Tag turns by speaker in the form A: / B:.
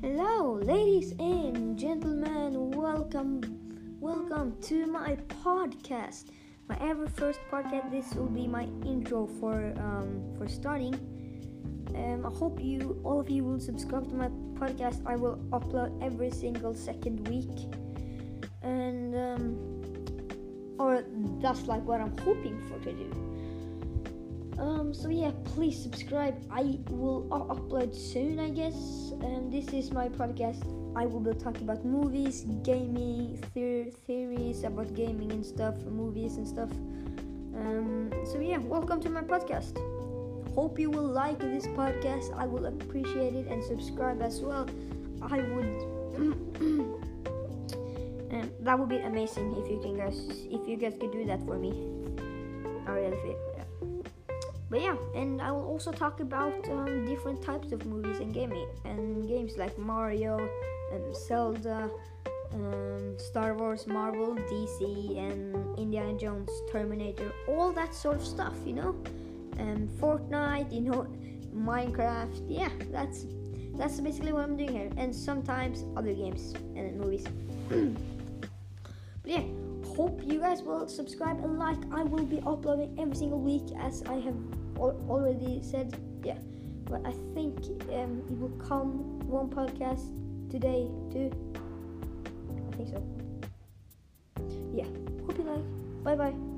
A: Hello, ladies and gentlemen, welcome, welcome to my podcast. My ever first podcast. This will be my intro for um, for starting. Um, I hope you, all of you, will subscribe to my podcast. I will upload every single second week, and um, or that's like what I'm hoping for to do. Um, so yeah, please subscribe. I will upload soon, I guess. And this is my podcast. I will be talking about movies, gaming, theor- theories about gaming and stuff, movies and stuff. Um, so yeah, welcome to my podcast. Hope you will like this podcast. I will appreciate it and subscribe as well. I would. and that would be amazing if you can guys if you guys could do that for me. I really feel. Yeah. But yeah, and I will also talk about um, different types of movies and gaming and games like Mario, and Zelda, um, Star Wars, Marvel, DC, and Indiana Jones, Terminator, all that sort of stuff, you know. And Fortnite, you know, Minecraft. Yeah, that's that's basically what I'm doing here, and sometimes other games and movies. but yeah, hope you guys will subscribe and like. I will be uploading every single week, as I have al- already said. Yeah, but I think um, it will come one podcast today too. I think so. Yeah, hope you like. Bye bye.